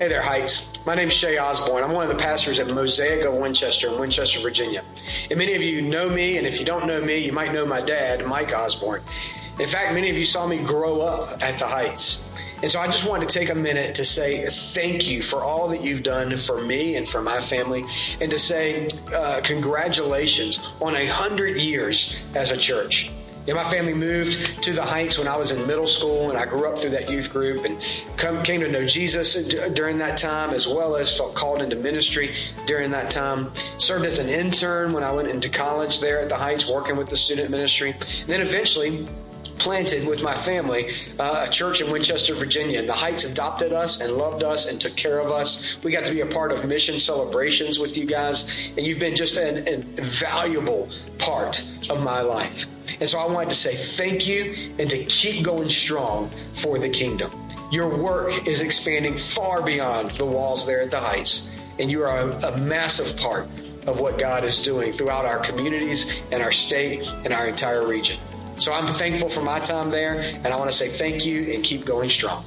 Hey there, Heights. My name is Shay Osborne. I'm one of the pastors at Mosaic of Winchester in Winchester, Virginia. And many of you know me, and if you don't know me, you might know my dad, Mike Osborne. In fact, many of you saw me grow up at the Heights. And so I just wanted to take a minute to say thank you for all that you've done for me and for my family, and to say uh, congratulations on a hundred years as a church. Yeah, my family moved to the Heights when I was in middle school, and I grew up through that youth group and come, came to know Jesus during that time, as well as felt called into ministry during that time. Served as an intern when I went into college there at the Heights, working with the student ministry. And then eventually planted with my family uh, a church in Winchester, Virginia. And the Heights adopted us and loved us and took care of us. We got to be a part of mission celebrations with you guys, and you've been just an, an invaluable part of my life. And so I wanted to say thank you and to keep going strong for the kingdom. Your work is expanding far beyond the walls there at the Heights, and you are a, a massive part of what God is doing throughout our communities and our state and our entire region. So I'm thankful for my time there, and I want to say thank you and keep going strong.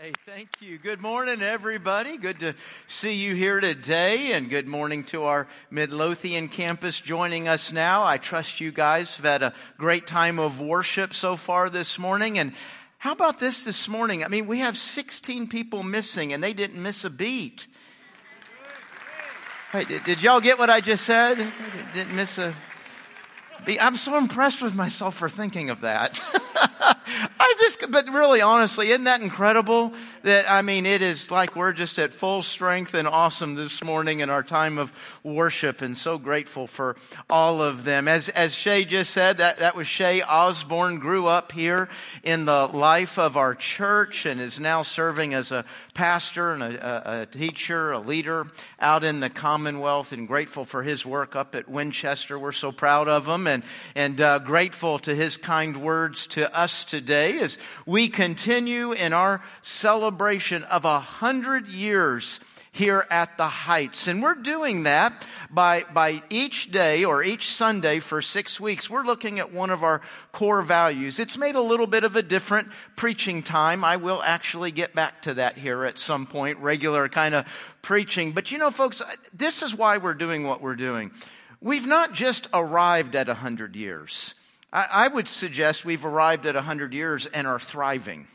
Hey, thank you. Good morning, everybody. Good to see you here today, and good morning to our Midlothian campus joining us now. I trust you guys have had a great time of worship so far this morning. And how about this this morning? I mean, we have 16 people missing, and they didn't miss a beat. Hey, did, did y'all get what I just said? Didn't miss a. I'm so impressed with myself for thinking of that. I just, but really, honestly, isn't that incredible? That, I mean, it is like we're just at full strength and awesome this morning in our time of worship and so grateful for all of them. As, as Shay just said, that, that was Shay Osborne, grew up here in the life of our church and is now serving as a pastor and a, a, a teacher, a leader out in the Commonwealth and grateful for his work up at Winchester. We're so proud of him and, and uh, grateful to his kind words to us today as we continue in our celebration of a hundred years here at the Heights. And we're doing that by, by each day or each Sunday for six weeks. We're looking at one of our core values. It's made a little bit of a different preaching time. I will actually get back to that here at some point, regular kind of preaching. But you know, folks, this is why we're doing what we're doing. We've not just arrived at a hundred years. I, would suggest we've arrived at 100 years and are thriving.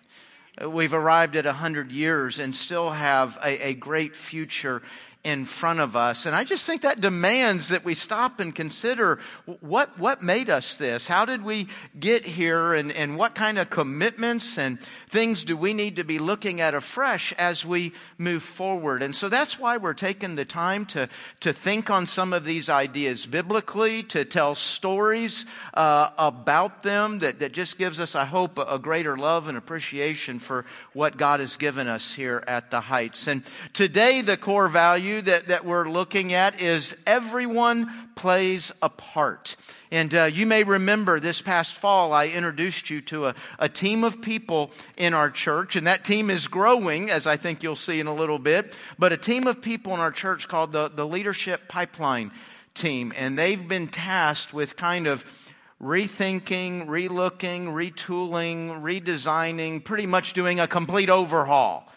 Uh, we've arrived at 100 years and still have a, a great future in front of us. And I just think that demands that we stop and consider what, what made us this? How did we get here? And, and what kind of commitments and things do we need to be looking at afresh as we move forward? And so that's why we're taking the time to, to think on some of these ideas biblically, to tell stories uh, about them that, that just gives us, I hope, a, a greater love and appreciation for what God has given us here at the Heights. And today, the core value that, that we're looking at is everyone plays a part. And uh, you may remember this past fall, I introduced you to a, a team of people in our church, and that team is growing, as I think you'll see in a little bit. But a team of people in our church called the, the Leadership Pipeline Team, and they've been tasked with kind of rethinking, relooking, retooling, redesigning, pretty much doing a complete overhaul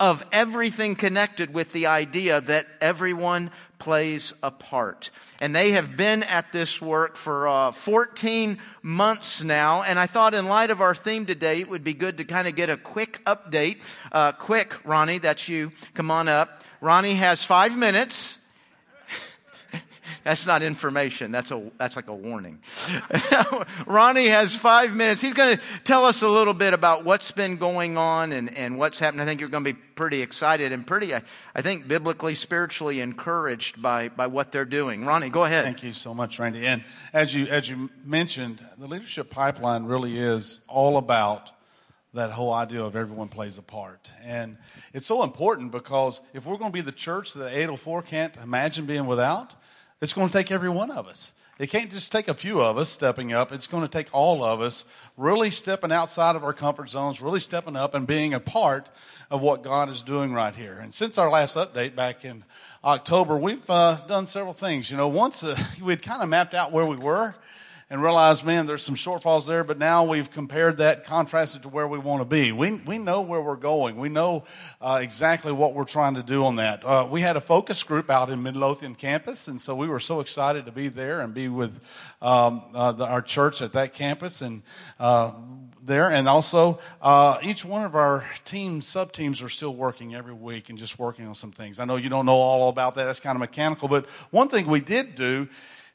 of everything connected with the idea that everyone plays a part. And they have been at this work for uh, 14 months now. And I thought, in light of our theme today, it would be good to kind of get a quick update. Uh, quick, Ronnie, that's you. Come on up. Ronnie has five minutes that's not information. That's a, that's like a warning. Ronnie has five minutes. He's going to tell us a little bit about what's been going on and, and what's happened. I think you're going to be pretty excited and pretty, I, I think, biblically, spiritually encouraged by, by what they're doing. Ronnie, go ahead. Thank you so much, Randy. And as you, as you mentioned, the leadership pipeline really is all about that whole idea of everyone plays a part. And it's so important because if we're going to be the church that 804 can't imagine being without, it's going to take every one of us. It can't just take a few of us stepping up. It's going to take all of us really stepping outside of our comfort zones, really stepping up and being a part of what God is doing right here. And since our last update back in October, we've uh, done several things. You know, once uh, we'd kind of mapped out where we were and realize, man, there's some shortfalls there, but now we've compared that, contrasted to where we want to be. We, we know where we're going. We know uh, exactly what we're trying to do on that. Uh, we had a focus group out in Midlothian campus, and so we were so excited to be there and be with um, uh, the, our church at that campus and uh, there. And also, uh, each one of our team sub teams, are still working every week and just working on some things. I know you don't know all about that. That's kind of mechanical, but one thing we did do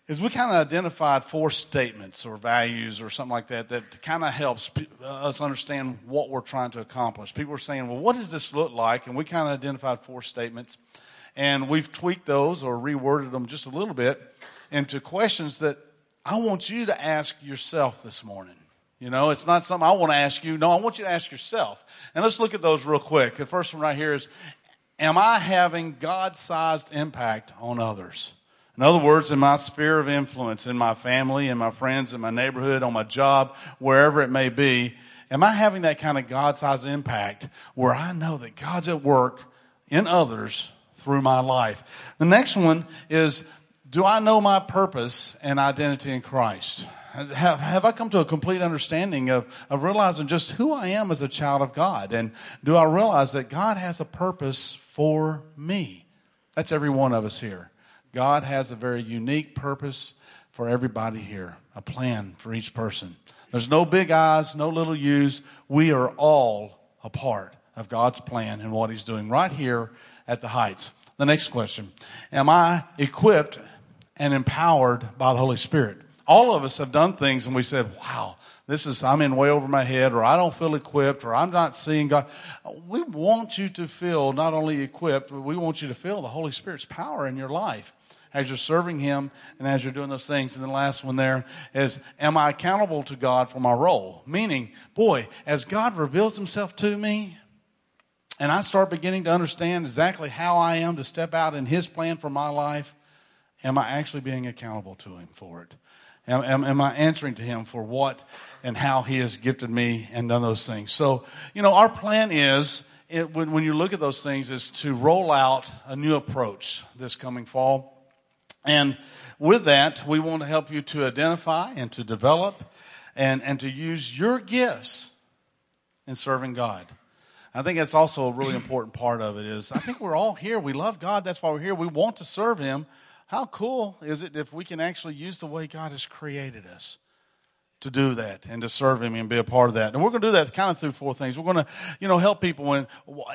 is we kind of identified four statements or values or something like that that kind of helps uh, us understand what we're trying to accomplish. People are saying, well, what does this look like? And we kind of identified four statements. And we've tweaked those or reworded them just a little bit into questions that I want you to ask yourself this morning. You know, it's not something I want to ask you. No, I want you to ask yourself. And let's look at those real quick. The first one right here is Am I having God sized impact on others? In other words, in my sphere of influence, in my family, in my friends, in my neighborhood, on my job, wherever it may be, am I having that kind of God sized impact where I know that God's at work in others through my life? The next one is, do I know my purpose and identity in Christ? Have, have I come to a complete understanding of, of realizing just who I am as a child of God? And do I realize that God has a purpose for me? That's every one of us here. God has a very unique purpose for everybody here, a plan for each person. There's no big eyes, no little U's. We are all a part of God's plan and what He's doing right here at the Heights. The next question Am I equipped and empowered by the Holy Spirit? All of us have done things and we said, wow, this is, I'm in way over my head, or I don't feel equipped, or I'm not seeing God. We want you to feel not only equipped, but we want you to feel the Holy Spirit's power in your life as you're serving Him and as you're doing those things. And the last one there is, am I accountable to God for my role? Meaning, boy, as God reveals Himself to me, and I start beginning to understand exactly how I am to step out in His plan for my life, am I actually being accountable to Him for it? Am, am, am, I answering to Him for what and how He has gifted me and done those things? So, you know, our plan is, it, when, when you look at those things, is to roll out a new approach this coming fall. And with that, we want to help you to identify and to develop and, and to use your gifts in serving God. I think that's also a really important part of it is I think we're all here. We love God. That's why we're here. We want to serve Him. How cool is it if we can actually use the way God has created us? To do that and to serve him and be a part of that. And we're going to do that kind of through four things. We're going to, you know, help people in,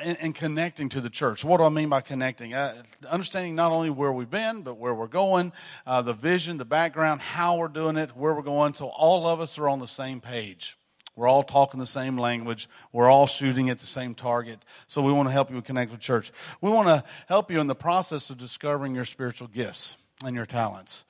in, in connecting to the church. What do I mean by connecting? Uh, understanding not only where we've been, but where we're going, uh, the vision, the background, how we're doing it, where we're going. So all of us are on the same page. We're all talking the same language. We're all shooting at the same target. So we want to help you connect with church. We want to help you in the process of discovering your spiritual gifts and your talents.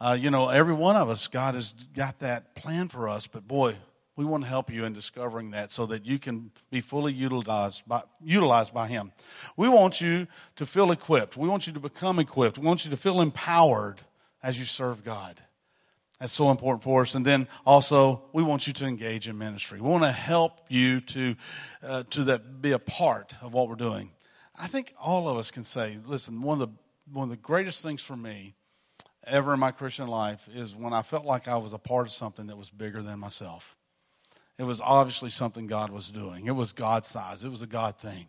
Uh, you know, every one of us, God has got that plan for us, but boy, we want to help you in discovering that so that you can be fully utilized by, utilized by Him. We want you to feel equipped. We want you to become equipped. We want you to feel empowered as you serve God. That's so important for us. And then also, we want you to engage in ministry. We want to help you to, uh, to that be a part of what we're doing. I think all of us can say, listen, one of the, one of the greatest things for me ever in my Christian life is when I felt like I was a part of something that was bigger than myself. It was obviously something God was doing. It was God size. It was a God thing.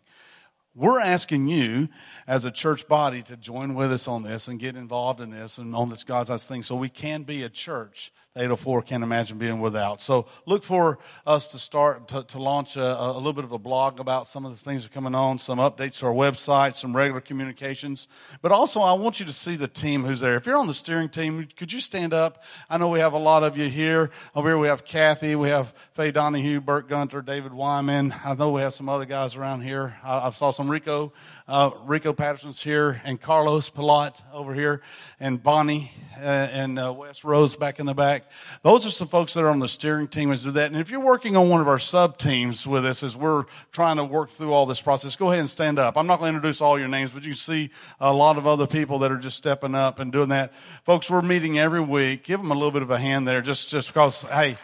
We're asking you as a church body to join with us on this and get involved in this and on this God size thing so we can be a church that 804 can't imagine being without. So look for us to start to, to launch a, a, little bit of a blog about some of the things that are coming on, some updates to our website, some regular communications. But also, I want you to see the team who's there. If you're on the steering team, could you stand up? I know we have a lot of you here. Over here we have Kathy, we have Faye Donahue, Bert Gunter, David Wyman. I know we have some other guys around here. I, I saw some Rico, uh, Rico Patterson's here, and Carlos Pilat over here, and Bonnie uh, and uh, Wes Rose back in the back back. Those are some folks that are on the steering team as do that. And if you're working on one of our sub teams with us as we're trying to work through all this process, go ahead and stand up. I'm not going to introduce all your names, but you see a lot of other people that are just stepping up and doing that. Folks, we're meeting every week. Give them a little bit of a hand there just, just because, hey,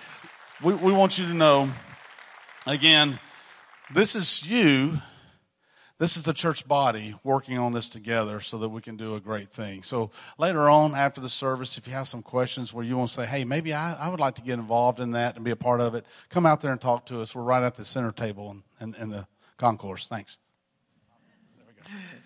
we, we want you to know, again, this is you this is the church body working on this together so that we can do a great thing. So later on after the service, if you have some questions where you want to say, hey, maybe I, I would like to get involved in that and be a part of it, come out there and talk to us. We're right at the center table in, in, in the concourse. Thanks.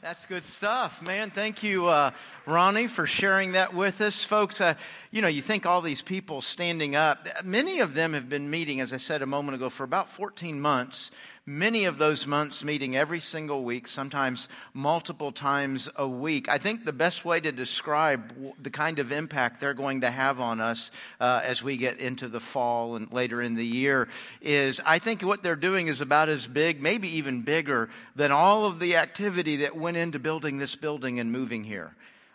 That's good stuff, man. Thank you, uh, Ronnie, for sharing that with us. Folks, uh, you know, you think all these people standing up, many of them have been meeting, as I said a moment ago, for about 14 months many of those months meeting every single week, sometimes multiple times a week. I think the best way to describe the kind of impact they're going to have on us uh, as we get into the fall and later in the year is I think what they're doing is about as big, maybe even bigger, than all of the activity that went into building this building and moving here.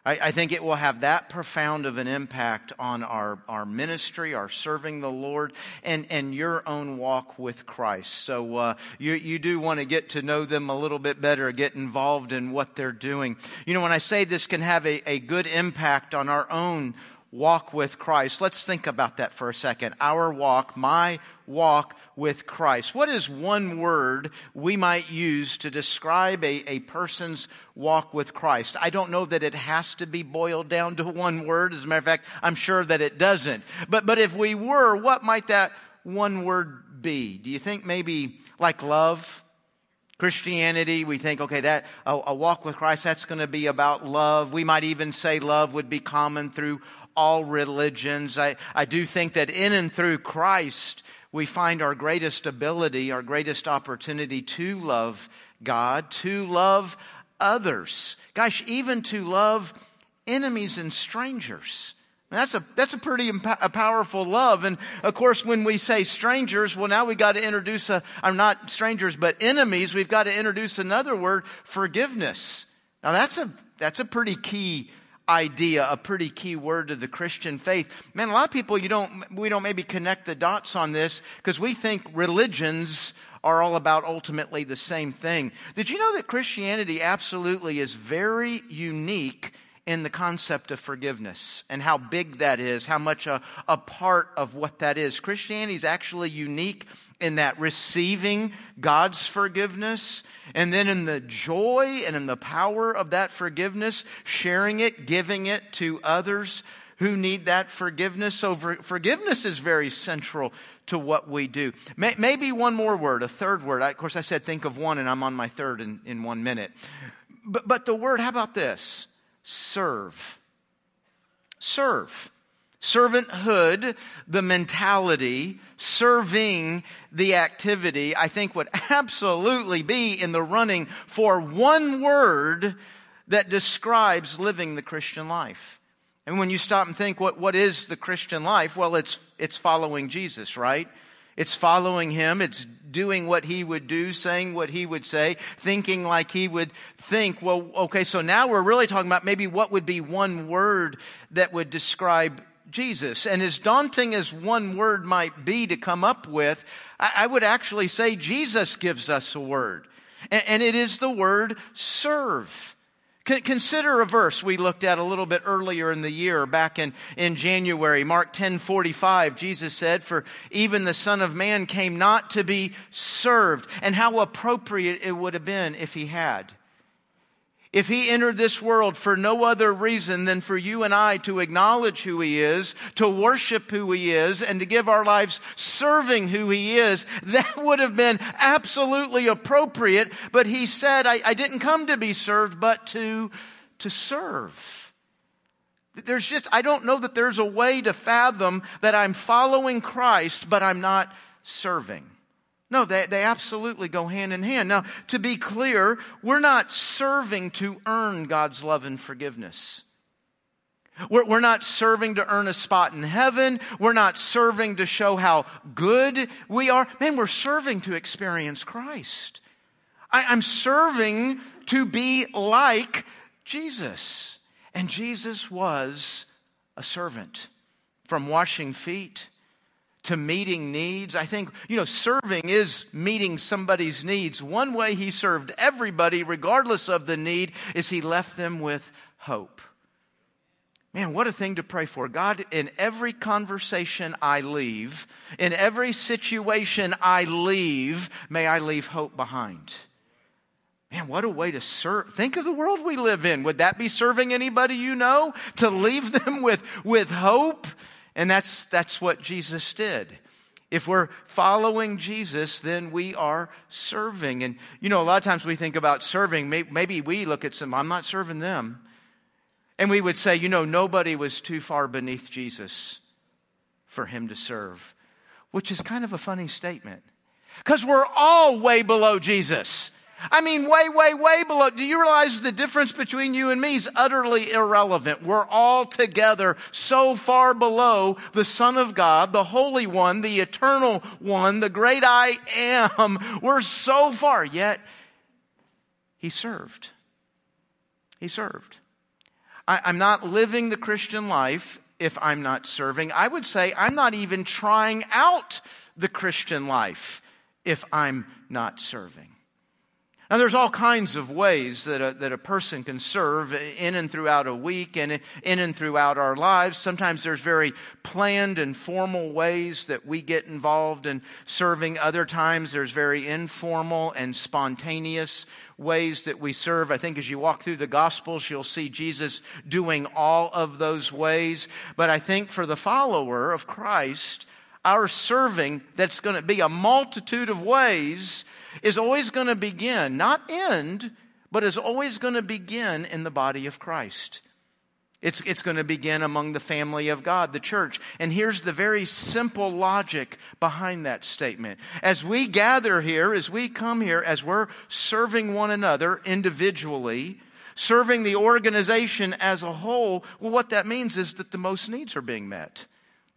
I, I, think it will have that profound of an impact on our, our ministry, our serving the Lord, and, and your own walk with Christ. So uh, you, you do want to get to know them a little bit better, get involved in what they're doing. You know, when I say this can have a, a good impact on our own walk with Christ. Let's think about that for a second. Our walk, my walk with Christ. What is one word we might use to describe a, a person's walk with Christ? I don't know that it has to be boiled down to one word. As a matter of fact, I'm sure that it doesn't. But, but if we were, what might that one word be? Do you think maybe like love? Christianity, we think, okay, that a, a walk with Christ, that's going to be about love. We might even say love would be common through all religions. I, I do think that in and through Christ, we find our greatest ability, our greatest opportunity to love God, to love others. Gosh, even to love enemies and strangers. That's a, that's a pretty a powerful love. And of course, when we say strangers, well, now we got to introduce a, I'm not strangers, but enemies. We've got to introduce another word, forgiveness. Now that's a, that's a pretty key idea, a pretty key word to the Christian faith. Man, a lot of people, you don't, we don't maybe connect the dots on this because we think religions are all about ultimately the same thing. Did you know that Christianity absolutely is very unique in the concept of forgiveness and how big that is, how much a, a part of what that is. Christianity is actually unique in that receiving God's forgiveness and then in the joy and in the power of that forgiveness, sharing it, giving it to others who need that forgiveness. So forgiveness is very central to what we do. Maybe one more word, a third word. Of course, I said think of one and I'm on my third in, in one minute. But, but the word, how about this? Serve. Serve. Servanthood, the mentality, serving the activity, I think would absolutely be in the running for one word that describes living the Christian life. And when you stop and think, what, what is the Christian life? Well, it's, it's following Jesus, right? It's following him. It's doing what he would do, saying what he would say, thinking like he would think. Well, okay, so now we're really talking about maybe what would be one word that would describe Jesus. And as daunting as one word might be to come up with, I, would actually say Jesus gives us a word. And, it is the word serve. Consider a verse we looked at a little bit earlier in the year, back in, in January. Mark 10 45, Jesus said, For even the Son of Man came not to be served. And how appropriate it would have been if he had. If he entered this world for no other reason than for you and I to acknowledge who he is, to worship who he is, and to give our lives serving who he is, that would have been absolutely appropriate. But he said, I, I didn't come to be served, but to, to serve. There's just, I don't know that there's a way to fathom that I'm following Christ, but I'm not serving. No, they, they absolutely go hand in hand. Now, to be clear, we're not serving to earn God's love and forgiveness. We're, we're not serving to earn a spot in heaven. We're not serving to show how good we are. Man, we're serving to experience Christ. I, I'm serving to be like Jesus. And Jesus was a servant from washing feet to meeting needs. I think, you know, serving is meeting somebody's needs. One way he served everybody, regardless of the need, is he left them with hope. Man, what a thing to pray for. God, in every conversation I leave, in every situation I leave, may I leave hope behind. Man, what a way to serve. Think of the world we live in. Would that be serving anybody you know? To leave them with, with hope? And that's, that's what Jesus did. If we're following Jesus, then we are serving. And, you know, a lot of times we think about serving. Maybe we look at some, I'm not serving them. And we would say, you know, nobody was too far beneath Jesus for him to serve, which is kind of a funny statement. Because we're all way below Jesus. I mean, way, way, way below. Do you realize the difference between you and me is utterly irrelevant? We're all together so far below the Son of God, the Holy One, the Eternal One, the great I am. We're so far, yet He served. He served. I, I'm not living the Christian life if I'm not serving. I would say I'm not even trying out the Christian life if I'm not serving. Now, there's all kinds of ways that a, that a person can serve in and throughout a week and in and throughout our lives. Sometimes there's very planned and formal ways that we get involved in serving. Other times there's very informal and spontaneous ways that we serve. I think as you walk through the Gospels, you'll see Jesus doing all of those ways. But I think for the follower of Christ, our serving that's going to be a multitude of ways is always going to begin, not end, but is always going to begin in the body of Christ. It's, it's going to begin among the family of God, the church. And here's the very simple logic behind that statement. As we gather here, as we come here, as we're serving one another individually, serving the organization as a whole, well, what that means is that the most needs are being met.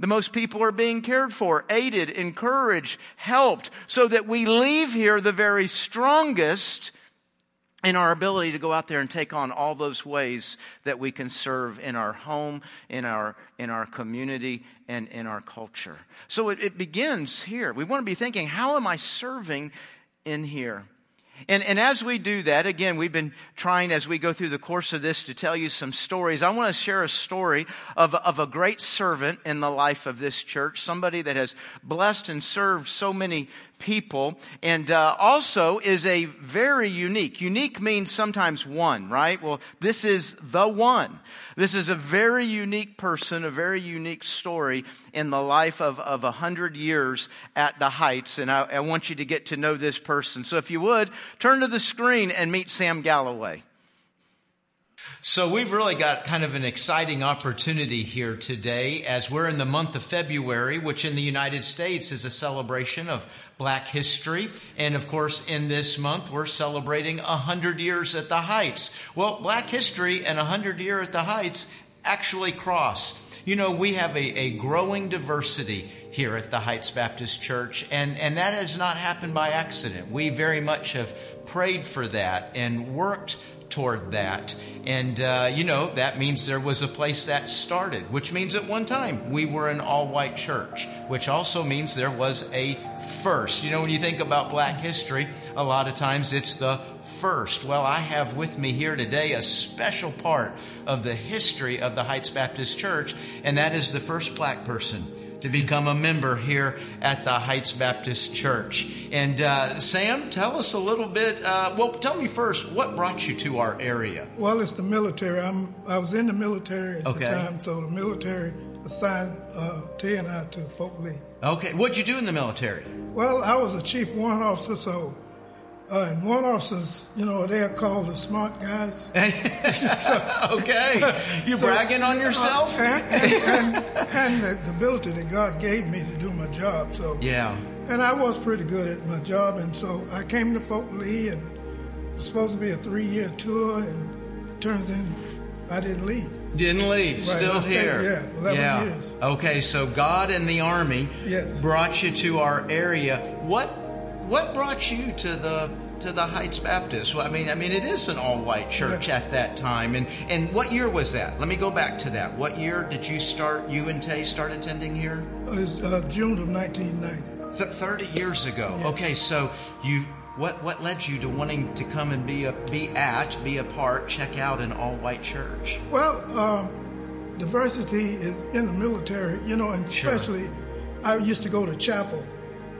The most people are being cared for, aided, encouraged, helped, so that we leave here the very strongest in our ability to go out there and take on all those ways that we can serve in our home, in our, in our community, and in our culture. So it, it begins here. We want to be thinking, how am I serving in here? And, and as we do that, again, we've been trying as we go through the course of this to tell you some stories. I want to share a story of, of a great servant in the life of this church, somebody that has blessed and served so many people and uh, also is a very unique. Unique means sometimes one right? Well this is the one. This is a very unique person a very unique story in the life of, of a hundred years at the heights and I, I want you to get to know this person. So if you would turn to the screen and meet sam galloway so we've really got kind of an exciting opportunity here today as we're in the month of February, which in the United States is a celebration of black history. And of course, in this month, we're celebrating 100 years at the Heights. Well, black history and 100 year at the Heights actually cross. You know, we have a, a growing diversity here at the Heights Baptist Church, and, and that has not happened by accident. We very much have prayed for that and worked toward that. And, uh, you know, that means there was a place that started, which means at one time we were an all white church, which also means there was a first. You know, when you think about black history, a lot of times it's the first. Well, I have with me here today a special part of the history of the Heights Baptist Church, and that is the first black person to become a member here at the Heights Baptist Church. And uh, Sam, tell us a little bit. Uh, well, tell me first, what brought you to our area? Well, it's the military. I'm I was in the military at okay. the time, so the military assigned uh, T and I to Fort Lee. Okay, what'd you do in the military? Well, I was a chief warrant officer, so uh, and warrant officers, you know, they are called the smart guys. so, okay, you so, bragging on yourself, uh, and, and, and, and the, the, ability that God gave me to do my job. So yeah, and I was pretty good at my job, and so I came to Fort Lee, and it was supposed to be a three-year tour, and it turns in I didn't leave. Didn't leave, right, still here. yeah, 11 yeah. years. Okay, so God and the Army yes. brought you to our area. What what brought you to the to the Heights Baptist? Well, I mean, I mean, it is an all-white church yeah. at that time. And and what year was that? Let me go back to that. What year did you start? You and Tay start attending here? It was uh, June of 1990. Th- Thirty years ago. Yeah. Okay, so you what what led you to wanting to come and be a be at be a part check out an all-white church? Well, um, diversity is in the military, you know, and especially sure. I used to go to chapel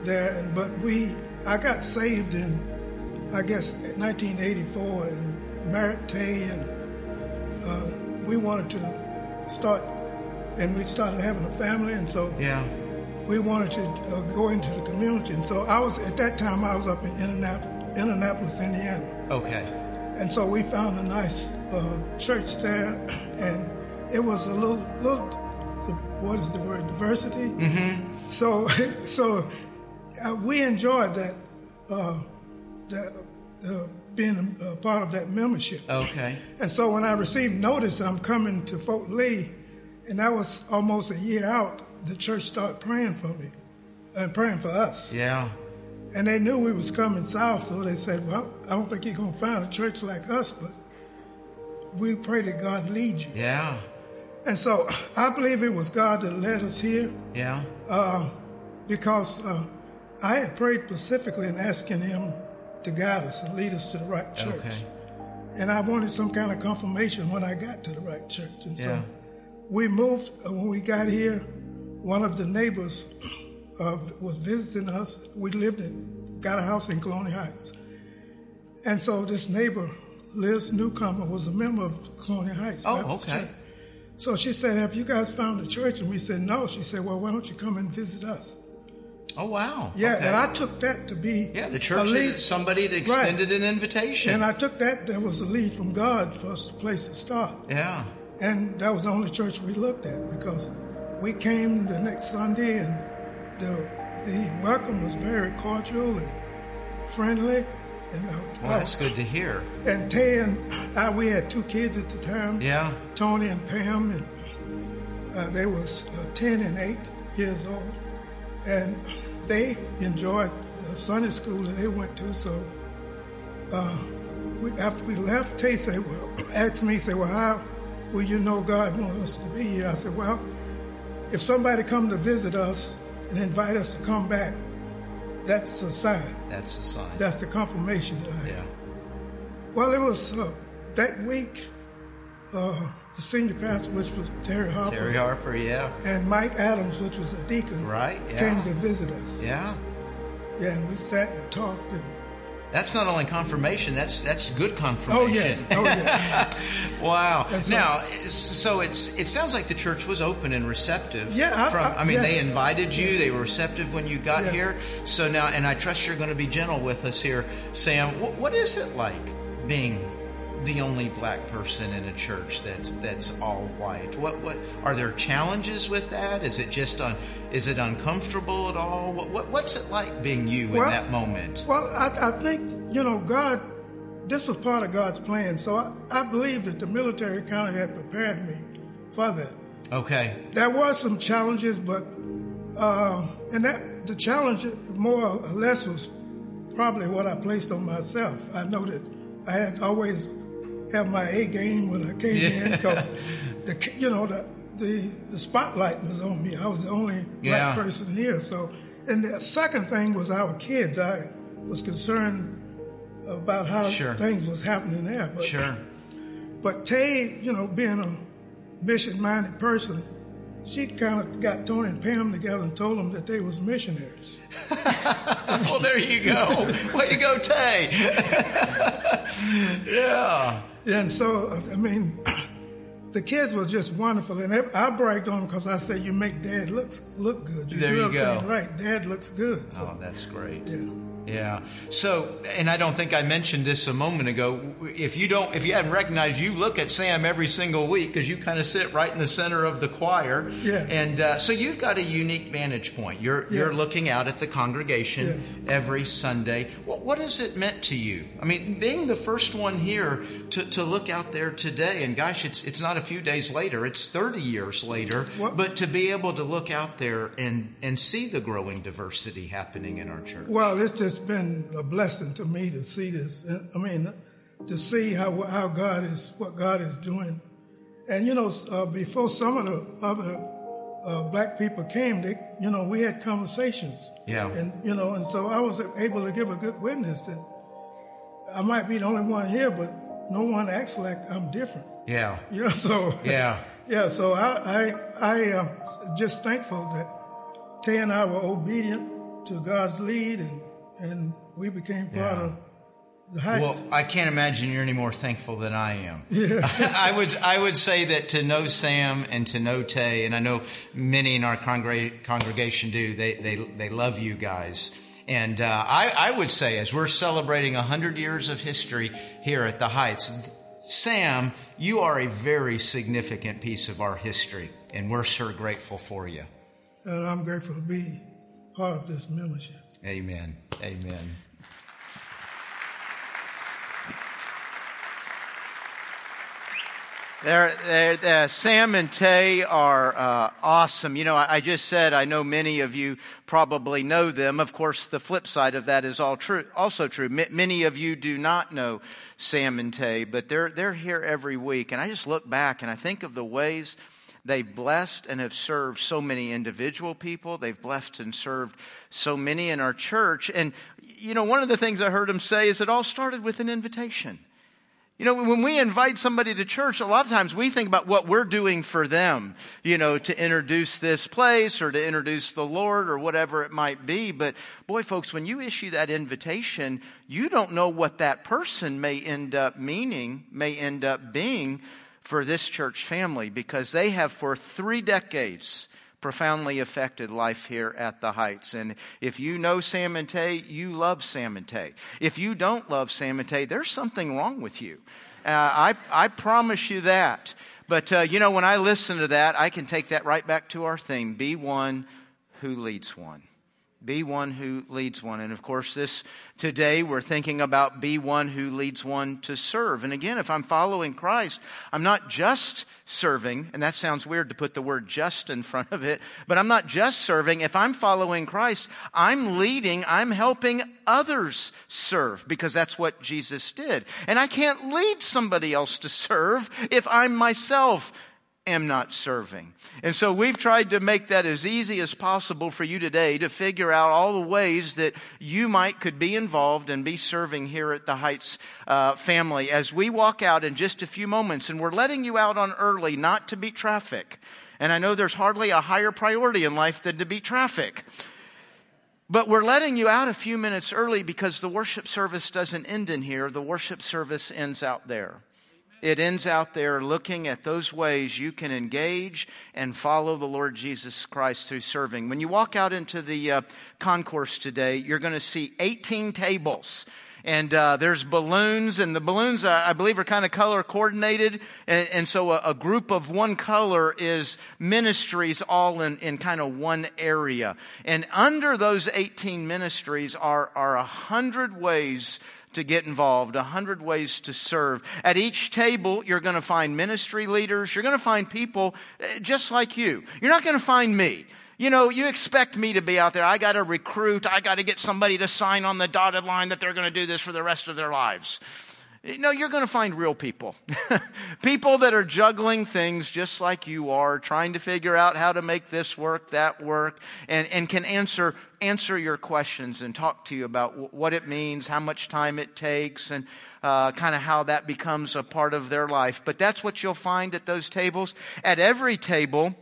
there, but we I got saved in I guess, 1984, and married Tay, and uh, we wanted to start, and we started having a family, and so Yeah. we wanted to uh, go into the community. And so I was at that time I was up in Indianapolis, Indianapolis Indiana, Okay. and so we found a nice uh, church there, and it was a little little what is the word diversity. Mm-hmm. So so uh, we enjoyed that uh, that uh, being a, part of that membership. Okay. And so when I received notice I'm coming to Fort Lee, and that was almost a year out, the church started praying for me and praying for us. Yeah. And they knew we was coming south, so they said, well, I don't think you're going to find a church like us, but we pray that God lead you. Yeah. And so I believe it was God that led us here Yeah. uh, because uh, I had prayed specifically and asking Him to guide us and lead us to the right church. Okay. And I wanted some kind of confirmation when I got to the right church. And Yeah. so we moved, uh, when we got here, one of the neighbors uh, was visiting us. We lived in, got a house in Colonial Heights. And so this neighbor, Liz Newcomer, was a member of Colonial Heights. Oh, Baptist okay. Church. So she said, Have you guys found a church? And we said, No. She said, Well, why don't you come and visit us? Oh wow. Yeah, Okay. and I took that to be Yeah, the a church lead- somebody had extended an invitation. And I took that that was a lead from God for us, a place to start. yeah. And that was the only church we looked at because we came the next Sunday and the the welcome was very cordial and friendly. And uh, Well, that's good to hear. And Tay and I, we had two kids at the time. Yeah. Tony and Pam, and uh, they was uh, 10 and 8 years old. And they enjoyed the Sunday school that they went to. So uh, we, after we left, Tay said, well, asked me, said, well, how will you know God wants us to be here? I said, well, if somebody come to visit us and invite us to come back, that's a sign. That's the sign. That's the confirmation that I yeah. Well, it was uh, that week, uh, the senior pastor, which was Terry Harper, Terry Harper. Yeah. and Mike Adams, which was a deacon, Right, yeah. came to visit us. Yeah. Yeah, and we sat and talked. And, That's not only confirmation. That's that's good confirmation. oh yes, oh yes. Wow. So- now, it's- so it's it sounds like the church was open and receptive. Yeah, I- From I- I mean, yeah. they invited you. They were receptive when you got Yeah. here. So now, and I trust you're going to be gentle with us here, Sam. What, what is it like being the only black person in a church that's that's all white? What what are there challenges with that? Is it just un, is it uncomfortable at all? What, what what's it like being you in that moment? Well, I, I think you know God. This was part of God's plan, so I, I believe that the military kind of had prepared me for that. Okay. There were some challenges, but uh, and that the challenge more or less was probably what I placed on myself. I know that I had always have my A game when I came Yeah. in because the you know the, the the spotlight was on me. I was the only Yeah. black person here. So, and the second thing was our kids. I was concerned about how Sure. things was happening there. But, Sure. but Tay, you know, being a mission-minded person, she kind of got Tony and Pam together and told them that they was missionaries. well, there you go. Way to go, Tay. yeah. And so, I mean, the kids were just wonderful, and I bragged on them because I said, "You make Dad look look good. You There do you everything go. right. Dad looks good." Oh, so, Oh, that's great. yeah. Yeah. So, and I don't think I mentioned this a moment ago. If you don't, if you haven't recognized, you look at Sam every single week because you kind of sit right in the center of the choir. Yeah. And uh, so you've got a unique vantage point. You're you're looking out at the congregation Yes. every Sunday. What what has it meant to you? I mean, being the first one here to, to look out there today, and gosh, it's it's not a few days later. It's thirty years later. But to be able to look out there and and see the growing diversity happening in our church. Well, it's just been a blessing to me to see this. I mean, to see how how God is what God is doing. And you know, uh, before some of the other uh, black people came, they, you know, we had conversations. Yeah. And you know, and so I was able to give a good witness that I might be the only one here, but no one acts like I'm different. Yeah. Yeah. So. Yeah. Yeah, so I I, I am just thankful that Tay and I were obedient to God's lead, and and we became part Yeah. of the heights. Well, I can't imagine you're any more thankful than I am. Yeah. I would I would say that to know Sam and to know Tay, and I know many in our congregation do. They they they love you guys. And uh, I, I would say, as we're celebrating 100 years of history here at the Heights, Sam, you are a very significant piece of our history, and we're sure grateful for you. and I'm grateful to be part of this membership. Amen. Amen. They're, they're, they're- Sam and Tay are uh, awesome. You know, I, I just said I know many of you probably know them. Of course, the flip side of that is all true, also true. M- many of you do not know Sam and Tay, but they're they're here every week. And I just look back and I think of the ways they've blessed and have served so many individual people. They've blessed and served so many in our church. And you know, one of the things I heard them say is it all started with an invitation. You know, when we invite somebody to church, a lot of times we think about what we're doing for them, you know, to introduce this place or to introduce the Lord or whatever it might be. But boy, folks, when you issue that invitation, you don't know what that person may end up meaning, may end up being for this church family because they have for three decades profoundly affected life here at the Heights. And if you know Sam and Tay, you love Sam and Tay. If you don't love Sam and Tay, there's something wrong with you. Uh, I, I promise you that. But, uh, you know, when I listen to that, I can take that right back to our theme be one who leads one. Be one who leads one. And of course, this today we're thinking about be one who leads one to serve. And again, if I'm following Christ, I'm not just serving, and that sounds weird to put the word just in front of it, but I'm not just serving. If I'm following Christ, I'm leading, I'm helping others serve because that's what Jesus did. And I can't lead somebody else to serve if I'm myself am not serving. And so we've tried to make that as easy as possible for you today to figure out all the ways that you might could be involved and be serving here at the Heights uh, family as we walk out in just a few moments. And we're letting you out on early, not to beat traffic. And I know there's hardly a higher priority in life than to beat traffic. But we're letting you out a few minutes early because the worship service doesn't end in here. The worship service ends out there it ends out there looking at those ways you can engage and follow the Lord Jesus Christ through serving. When you walk out into the uh, concourse today, you're going to see 18 tables. And uh, there's balloons, and the balloons, I believe, are kind of color coordinated. And, and so a, a, group of one color is ministries all in, in kind of one area. And under those 18 ministries are, are a hundred ways to get involved, a hundred ways to serve. At each table, you're going to find ministry leaders. You're going to find people eh, just like you. You're not going to find me. You know, you expect me to be out there. I got to recruit. I got to get somebody to sign on the dotted line that they're going to do this for the rest of their lives. No, you're going to find real people. people that are juggling things just like you are, trying to figure out how to make this work, that work, and, and can answer, answer your questions and talk to you about w- what it means, how much time it takes, and uh, kind of how that becomes a part of their life. But that's what you'll find at those tables. At every table,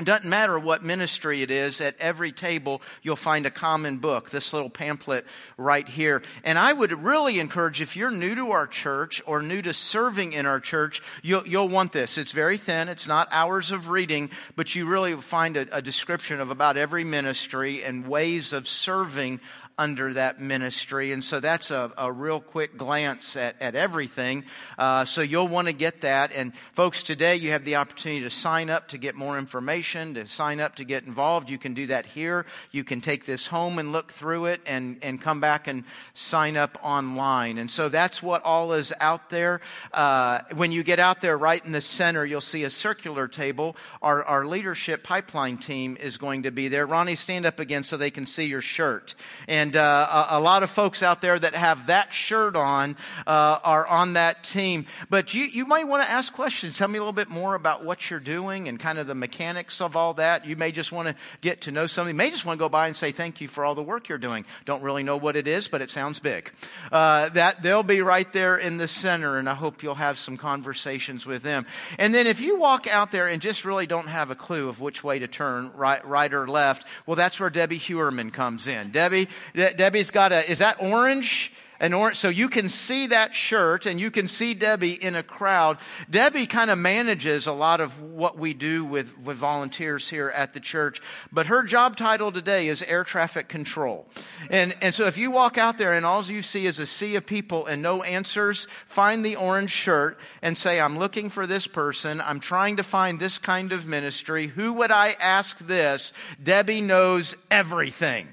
it doesn't matter what ministry it is, at every table you'll find a common book, this little pamphlet right here. And I would really encourage, if you're new to our church or new to serving in our church, you'll, you'll want this. It's very thin, it's not hours of reading, but you really find a, a description of about every ministry and ways of serving under that ministry. And so that's a, a real quick glance at, at everything. Uh, so you'll want to get that. And folks, today you have the opportunity to sign up to get more information, to sign up to get involved. You can do that here. You can take this home and look through it and, and come back and sign up online. And so that's what all is out there. Uh, when you get out there right in the center, you'll see a circular table. Our, our leadership pipeline team is going to be there. Ronnie, stand up again so they can see your shirt. And and uh, a, lot of folks out there that have that shirt on uh, are on that team. But you, you might want to ask questions. Tell me a little bit more about what you're doing and kind of the mechanics of all that. You may just want to get to know somebody. You may just want to go by and say thank you for all the work you're doing. Don't really know what it is, but it sounds big. Uh, that they'll be right there in the center, and I hope you'll have some conversations with them. And then if you walk out there and just really don't have a clue of which way to turn, right, right or left, well, that's where Debbie Hewerman comes in. Debbie, De- Debbie's got a, is that orange? an orange, so you can see that shirt and you can see Debbie in a crowd. Debbie kind of manages a lot of what we do with, with volunteers here at the church, but her job title today is air traffic control. And, and so if you walk out there and all you see is a sea of people and no answers, find the orange shirt and say, I'm looking for this person. I'm trying to find this kind of ministry. Who would I ask this? Debbie knows everything.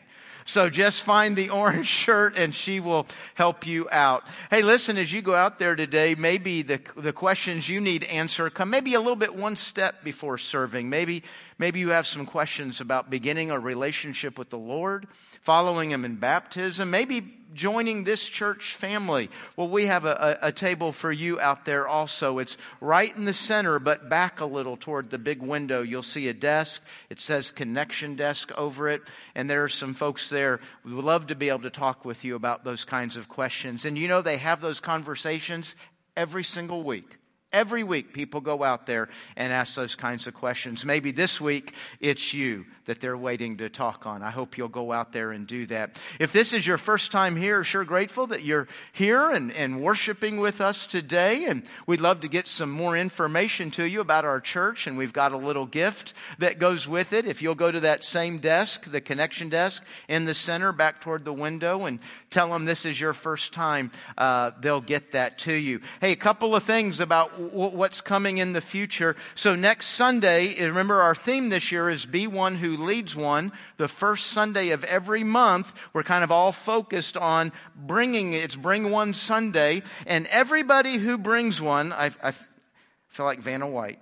So just find the orange shirt and she will help you out. Hey, listen, as you go out there today, maybe the, the questions you need answered come maybe a little bit one step before serving. Maybe, maybe you have some questions about beginning a relationship with the Lord, following Him in baptism, maybe joining this church family, well, we have a, a, a, table for you out there also. It's right in the center, but back a little toward the big window. You'll see a desk. It says connection desk over it. And there are some folks there. We would love to be able to talk with you about those kinds of questions. And you know, they have those conversations every single week. Every week, people go out there and ask those kinds of questions. Maybe this week, it's you that they're waiting to talk on. I hope you'll go out there and do that. If this is your first time here, sure grateful that you're here and, and worshiping with us today. And we'd love to get some more information to you about our church. And we've got a little gift that goes with it. If you'll go to that same desk, the connection desk in the center, back toward the window, and tell them this is your first time, uh, they'll get that to you. Hey, a couple of things about what's coming in the future. So next Sunday, remember our theme this year is be one who leads one. The first Sunday of every month, we're kind of all focused on bringing, it's bring one Sunday. And everybody who brings one, I, I feel like Vanna White.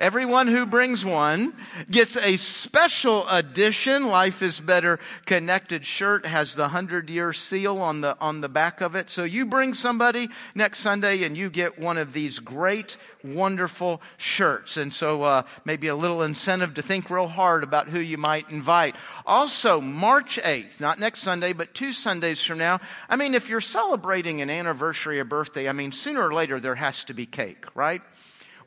Everyone who brings one gets a special edition. Life is Better Connected shirt has the hundred year seal on the, on the back of it. So you bring somebody next Sunday and you get one of these great, wonderful shirts. And so, uh, maybe a little incentive to think real hard about who you might invite. Also, March 8th, not next Sunday, but two Sundays from now. I mean, if you're celebrating an anniversary, a birthday, I mean, sooner or later there has to be cake, right?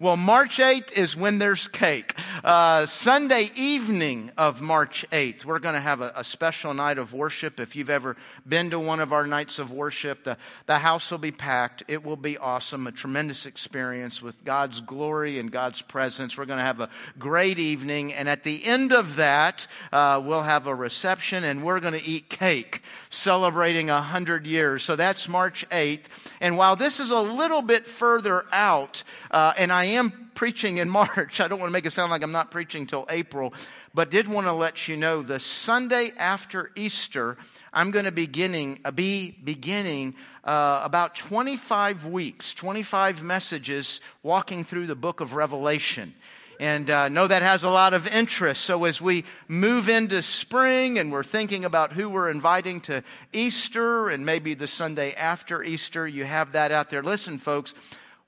Well, March 8th is when there's cake. Uh, Sunday evening of March 8th, we're going to have a, a, special night of worship. If you've ever been to one of our nights of worship, the, the house will be packed. It will be awesome, a tremendous experience with God's glory and God's presence. We're going to have a great evening. And at the end of that, uh, we'll have a reception and we're going to eat cake celebrating a hundred years. So that's March 8th. And while this is a little bit further out, uh, and I am preaching in March. I don't want to make it sound like I'm not preaching till April, but did want to let you know the Sunday after Easter, I'm going to beginning, uh, be beginning uh, about 25 weeks, 25 messages walking through the book of Revelation. And uh, know that has a lot of interest. So as we move into spring and we're thinking about who we're inviting to Easter and maybe the Sunday after Easter, you have that out there. Listen, folks,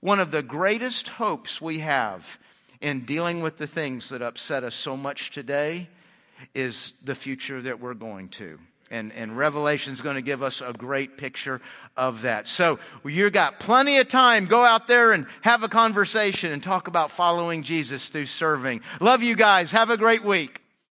one of the greatest hopes we have in dealing with the things that upset us so much today is the future that we're going to. And, and Revelation is going to give us a great picture of that. So you've got plenty of time. Go out there and have a conversation and talk about following Jesus through serving. Love you guys. Have a great week.